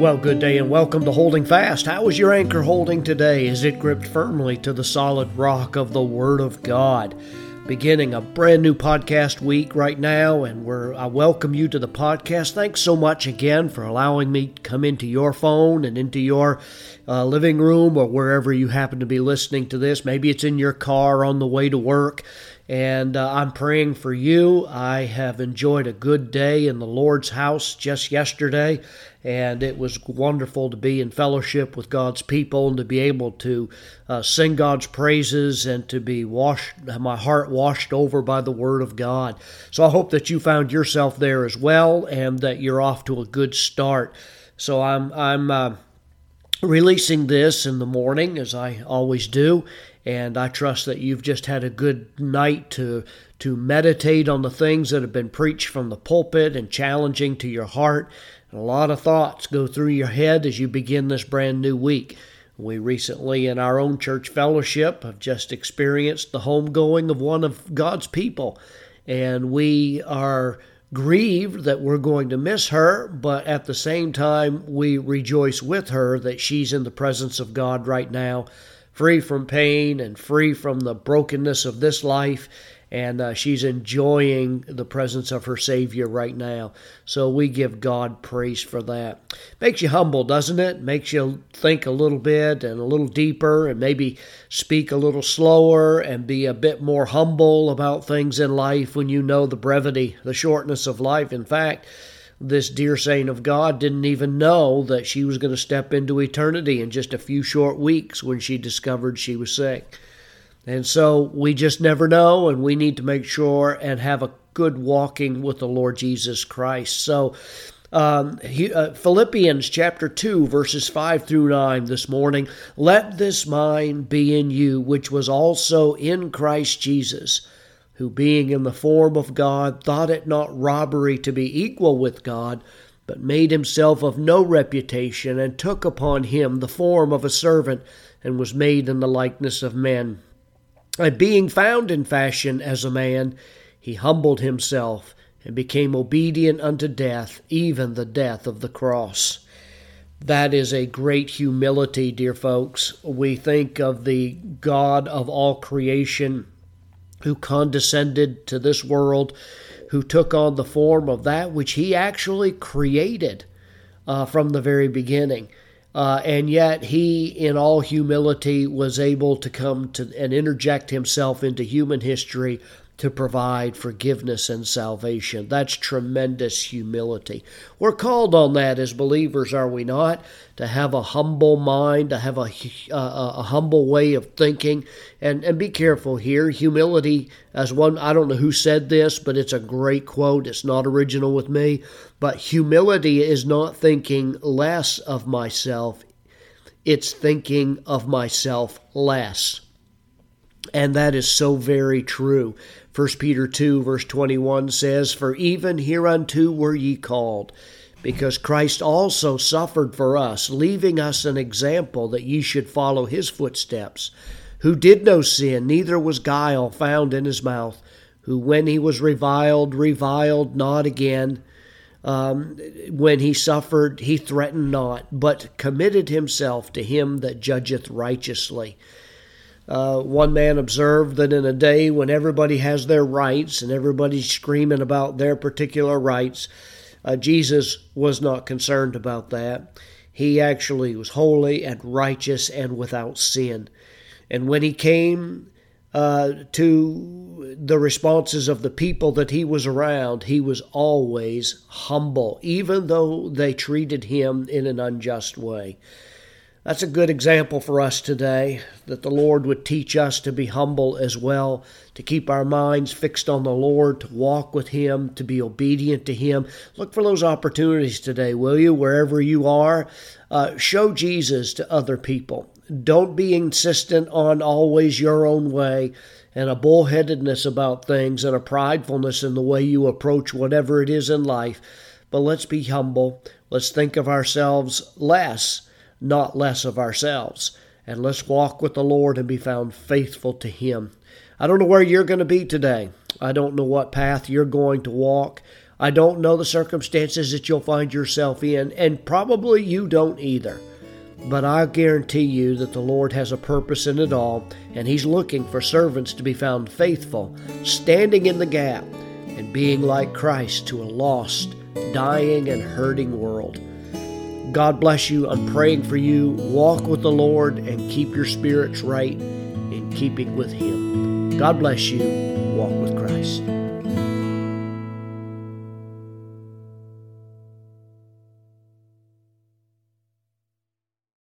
Well, good day and welcome to Holding Fast. How is your anchor holding today? Is it gripped firmly to the solid rock of the Word of God? Beginning a brand new podcast week right now, and we're, I welcome you to the podcast. Thanks so much again for allowing me to come into your phone and into your uh, living room or wherever you happen to be listening to this. Maybe it's in your car on the way to work and uh, I'm praying for you. I have enjoyed a good day in the Lord's house just yesterday, and it was wonderful to be in fellowship with God's people and to be able to uh, sing God's praises and to be washed, my heart washed over by the Word of God. So I hope that you found yourself there as well, and that you're off to a good start. So I'm I'm. Uh, releasing this in the morning as I always do and I trust that you've just had a good night to to meditate on the things that have been preached from the pulpit and challenging to your heart. And a lot of thoughts go through your head as you begin this brand new week. We recently, in our own church fellowship, have just experienced the homegoing of one of God's people. And we are grieved that we're going to miss her, but at the same time, we rejoice with her that she's in the presence of God right now free from pain and free from the brokenness of this life. And uh, she's enjoying the presence of her Savior right now. So we give God praise for that. Makes you humble, doesn't it? Makes you think a little bit and a little deeper and maybe speak a little slower and be a bit more humble about things in life when you know the brevity, the shortness of life. In fact, this dear saint of God didn't even know that she was going to step into eternity in just a few short weeks when she discovered she was sick. And so we just never know, and we need to make sure and have a good walking with the Lord Jesus Christ. So, um, he, uh, Philippians chapter 2, verses 5 through 9 this morning. Let this mind be in you, which was also in Christ Jesus who being in the form of God thought it not robbery to be equal with God, but made himself of no reputation, and took upon him the form of a servant, and was made in the likeness of men. And being found in fashion as a man, he humbled himself, and became obedient unto death, even the death of the cross. That is a great humility, dear folks. We think of the God of all creation who condescended to this world, who took on the form of that which he actually created uh, from the very beginning. Uh, and yet he, in all humility, was able to come to and interject himself into human history to provide forgiveness and salvation. That's tremendous humility. We're called on that as believers, are we not? To have a humble mind, to have a, a, a humble way of thinking. And, and be careful here. Humility, as one, I don't know who said this, but it's a great quote. It's not original with me. But humility is not thinking less of myself, it's thinking of myself less. And that is so very true. 1 Peter 2, verse 21 says, For even hereunto were ye called, because Christ also suffered for us, leaving us an example that ye should follow his footsteps, who did no sin, neither was guile found in his mouth, who when he was reviled, reviled not again. Um, when he suffered, he threatened not, but committed himself to him that judgeth righteously. Uh, one man observed that in a day when everybody has their rights and everybody's screaming about their particular rights, uh, Jesus was not concerned about that. He actually was holy and righteous and without sin. And when he came uh, to the responses of the people that he was around, he was always humble, even though they treated him in an unjust way. That's a good example for us today that the Lord would teach us to be humble as well, to keep our minds fixed on the Lord, to walk with Him, to be obedient to Him. Look for those opportunities today, will you, wherever you are? Uh, show Jesus to other people. Don't be insistent on always your own way and a bullheadedness about things and a pridefulness in the way you approach whatever it is in life. But let's be humble. Let's think of ourselves less not less of ourselves. And let's walk with the Lord and be found faithful to Him. I don't know where you're going to be today. I don't know what path you're going to walk. I don't know the circumstances that you'll find yourself in, and probably you don't either. But I guarantee you that the Lord has a purpose in it all, and He's looking for servants to be found faithful, standing in the gap, and being like Christ to a lost, dying, and hurting world. God bless you. I'm praying for you. Walk with the Lord and keep your spirits right in keeping with Him. God bless you. Walk with Christ.